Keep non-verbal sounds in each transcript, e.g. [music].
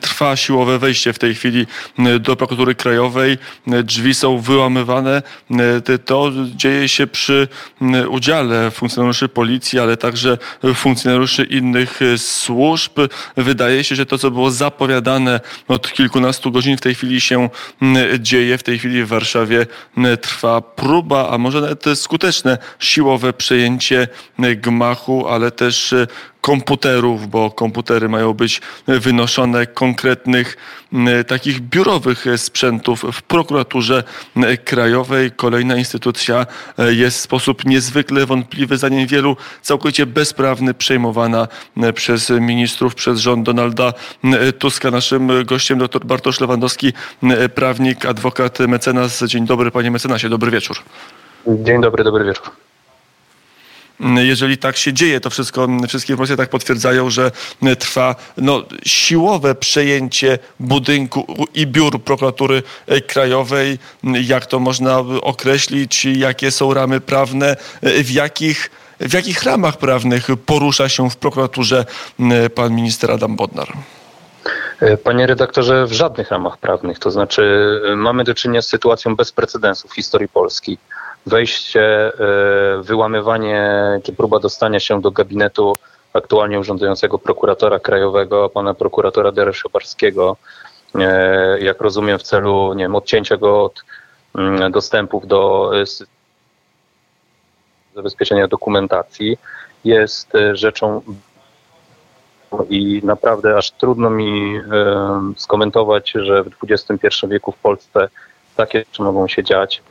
Trwa siłowe wejście w tej chwili do prokuratury krajowej. Drzwi są wyłamywane. To dzieje się przy udziale funkcjonariuszy policji, ale także funkcjonariuszy innych służb. Wydaje się, że to, co było zapowiadane od kilkunastu godzin, w tej chwili się dzieje. W tej chwili w Warszawie trwa próba, a może nawet skuteczne siłowe przejęcie gmachu, ale też komputerów, bo komputery mają być wynoszone konkretnych takich biurowych sprzętów w prokuraturze krajowej. Kolejna instytucja e, jest w sposób niezwykle wątpliwy, zanim wielu całkowicie bezprawny, przejmowana przez ministrów, przez rząd Donalda Tuska. Naszym gościem dr Bartosz Lewandowski, prawnik, adwokat, mecenas. Dzień dobry panie mecenasie, dobry wieczór. Dzień dobry, dobry wieczór jeżeli tak się dzieje, to wszystko, wszystkie informacje tak potwierdzają, że trwa no, siłowe przejęcie budynku i biur prokuratury krajowej. Jak to można określić? Jakie są ramy prawne? W jakich, w jakich ramach prawnych porusza się w prokuraturze pan minister Adam Bodnar? Panie redaktorze, w żadnych ramach prawnych. To znaczy, mamy do czynienia z sytuacją bez precedensu w historii Polski wejście, e, wyłamywanie czy próba dostania się do gabinetu aktualnie urządzającego prokuratora krajowego, pana prokuratora Dereszobarskiego, e, jak rozumiem w celu nie wiem, odcięcia go od mm, dostępów do e, zabezpieczenia dokumentacji jest rzeczą i naprawdę aż trudno mi skomentować, że w XXI wieku w Polsce takie rzeczy mogą się dziać.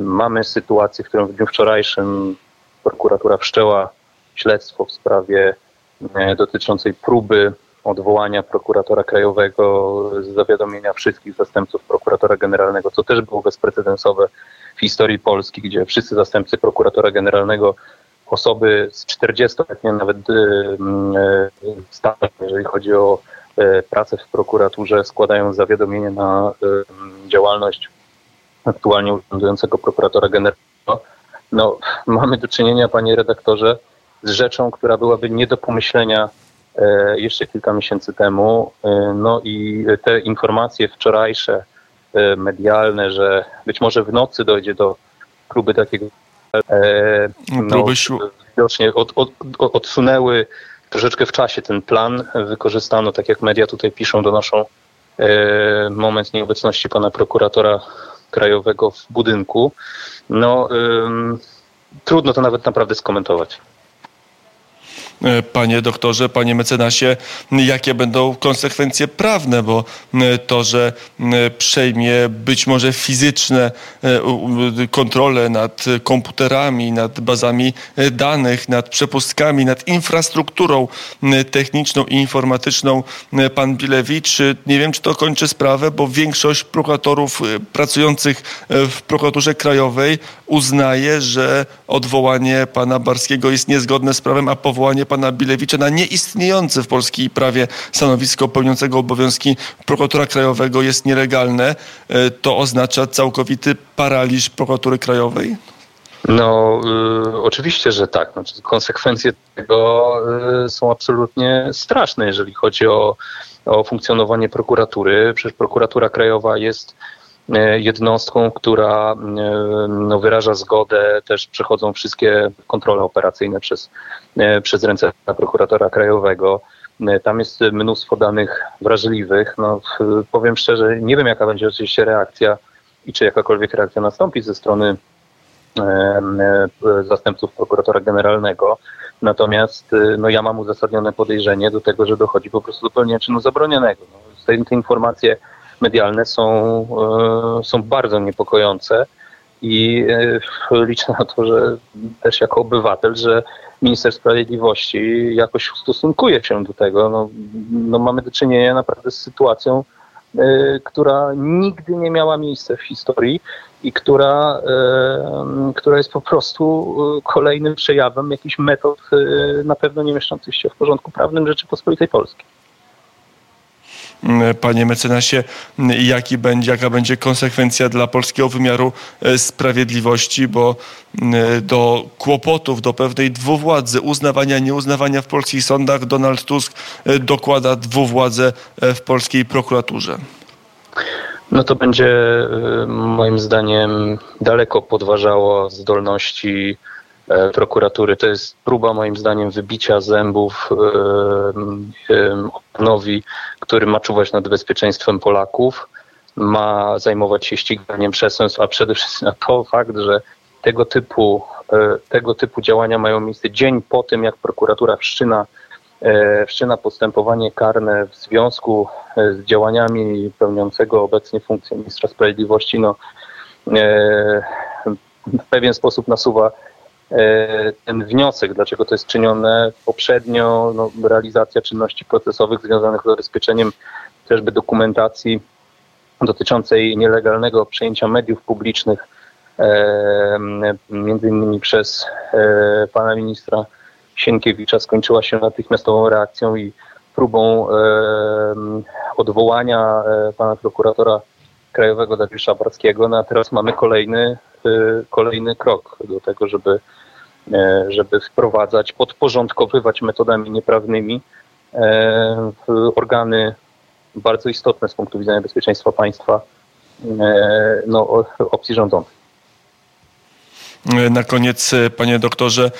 Mamy sytuację, w którą w dniu wczorajszym prokuratura wszczęła śledztwo w sprawie e, dotyczącej próby odwołania prokuratora krajowego z zawiadomienia wszystkich zastępców prokuratora generalnego, co też było bezprecedensowe w historii Polski, gdzie wszyscy zastępcy prokuratora generalnego, osoby z 40-letnim nawet e, e, stażem, jeżeli chodzi o pracę w prokuraturze, składają zawiadomienie na działalność aktualnie urzędującego prokuratora generalnego, no, mamy do czynienia, panie redaktorze, z rzeczą, która byłaby nie do pomyślenia e, jeszcze kilka miesięcy temu. E, no i te informacje wczorajsze, e, medialne, że być może w nocy dojdzie do próby takiego no, widocznie od, od, odsunęły troszeczkę w czasie ten plan. Wykorzystano, tak jak media tutaj piszą, donoszą e, moment nieobecności pana prokuratora krajowego w budynku. No, trudno to nawet naprawdę skomentować. E, panie doktorze, panie mecenasie, jakie będą konsekwencje prawne, bo e, to, że e, przejmie być może fizyczne kontrole nad komputerami, nad bazami danych, nad przepustkami, nad infrastrukturą techniczną i informatyczną pan Bilewicz, nie wiem, czy to kończy sprawę, bo większość prokuratorów pracujących w prokuraturze krajowej uznaje, że odwołanie pana Barskiego jest niezgodne z prawem, a powołanie pana Bilewicza na nieistniejące w polskiej prawie stanowisko pełniącego obowiązki prokuratora krajowego jest nielegalne. E, to oznacza całkowity paraliż prokuratury krajowej? No, y, oczywiście, że tak. Znaczy, konsekwencje tego y, są absolutnie straszne, jeżeli chodzi o, o funkcjonowanie prokuratury. Przecież prokuratura krajowa jest jednostką, która e, no, wyraża zgodę, też przechodzą wszystkie kontrole operacyjne przez, e, przez ręce prokuratora krajowego. Tam jest mnóstwo danych wrażliwych. No, powiem szczerze, nie wiem jaka będzie oczywiście reakcja i czy jakakolwiek reakcja nastąpi ze strony zastępców prokuratora generalnego. Natomiast no, ja mam uzasadnione podejrzenie do tego, że dochodzi po prostu do pełnienia czynu zabronionego. No, te, te informacje medialne są, e, są bardzo niepokojące i e, [laughs] liczę na to, że też jako obywatel, że minister sprawiedliwości jakoś ustosunkuje się do tego. No, no mamy do czynienia naprawdę z sytuacją, e, która nigdy nie miała miejsca w historii i która, która jest po prostu kolejnym przejawem jakichś metod na pewno nie mieszczących się w porządku prawnym Rzeczypospolitej Polskiej. Panie mecenasie, jaki będzie, jaka będzie konsekwencja dla polskiego wymiaru sprawiedliwości, bo do kłopotów, do pewnej dwuwładzy, uznawania, nieuznawania w polskich sądach Donald Tusk dokłada dwuwładzę w polskiej prokuraturze. No to będzie moim zdaniem daleko podważało zdolności e, prokuratury. To jest próba moim zdaniem wybicia zębów Orbanowi, który ma czuwać nad bezpieczeństwem Polaków, ma zajmować się ściganiem przestępstw, a przede wszystkim to fakt, że tego typu, e, tego typu działania mają miejsce dzień po tym, jak prokuratura wszczyna E, wszczyna postępowanie karne w związku e, z działaniami pełniącego obecnie funkcję ministra sprawiedliwości, no, e, w pewien sposób nasuwa ten wniosek, dlaczego to jest czynione. Poprzednio, no, realizacja czynności procesowych związanych z zabezpieczeniem chociażby dokumentacji dotyczącej nielegalnego przejęcia mediów publicznych, między innymi przez pana ministra Sienkiewicza skończyła się natychmiastową reakcją i próbą e, odwołania e, pana prokuratora krajowego Dariusza Barskiego. No a teraz mamy kolejny, e, kolejny krok do tego, żeby, e, żeby wprowadzać, podporządkowywać metodami nieprawnymi e, organy bardzo istotne z punktu widzenia bezpieczeństwa państwa no, opcji rządzącej. Na koniec, panie doktorze,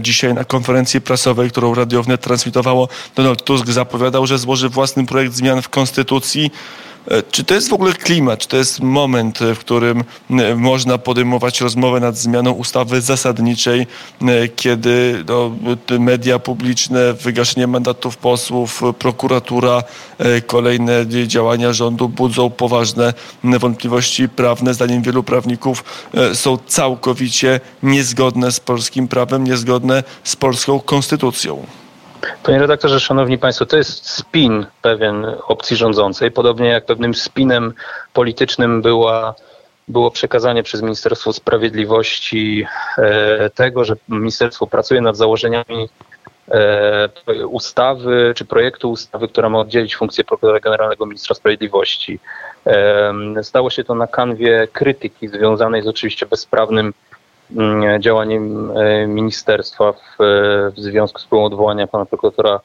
dzisiaj na konferencji prasowej, którą Radio Wnet transmitowało, Donald Tusk zapowiadał, że złoży własny projekt zmian w Konstytucji. E, czy to jest w ogóle klimat, czy to jest moment, w którym e, można podejmować rozmowę nad zmianą ustawy zasadniczej, e, kiedy no, media publiczne, wygaszenie mandatów posłów, prokuratura, kolejne działania rządu budzą poważne wątpliwości prawne. Zdaniem wielu prawników są całkowicie niezgodne z polskim prawem, niezgodne z polską konstytucją. Panie redaktorze, szanowni państwo, to jest spin pewien opcji rządzącej, podobnie jak pewnym spinem politycznym była było przekazanie przez Ministerstwo Sprawiedliwości e, tego, że ministerstwo pracuje nad założeniami e, ustawy czy projektu ustawy, która ma oddzielić funkcję prokuratora generalnego ministra sprawiedliwości. E, stało się to na kanwie krytyki związanej z oczywiście bezprawnym działaniem e, ministerstwa w, w związku z próbą odwołania pana prokuratora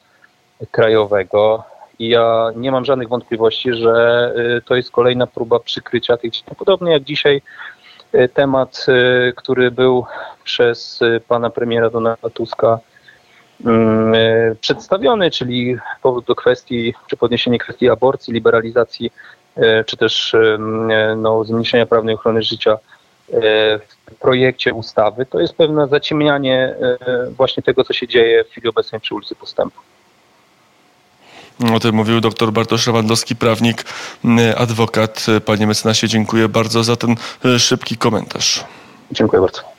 krajowego. I ja nie mam żadnych wątpliwości, że e, to jest kolejna próba przykrycia tych Podobnie jak dzisiaj e, temat, który był przez pana premiera Donalda Tuska mm, przedstawiony, czyli powód do kwestii, czy podniesienie kwestii aborcji, liberalizacji, czy też no, zmniejszenia prawnej ochrony życia w projekcie ustawy, to jest pewne zaciemnianie e, właśnie tego, co się dzieje w chwili obecnej przy ulicy Postępu. O tym mówił dr Bartosz Lewandowski, prawnik, adwokat. Panie mecenasie, dziękuję bardzo za ten e, szybki komentarz. Dziękuję bardzo.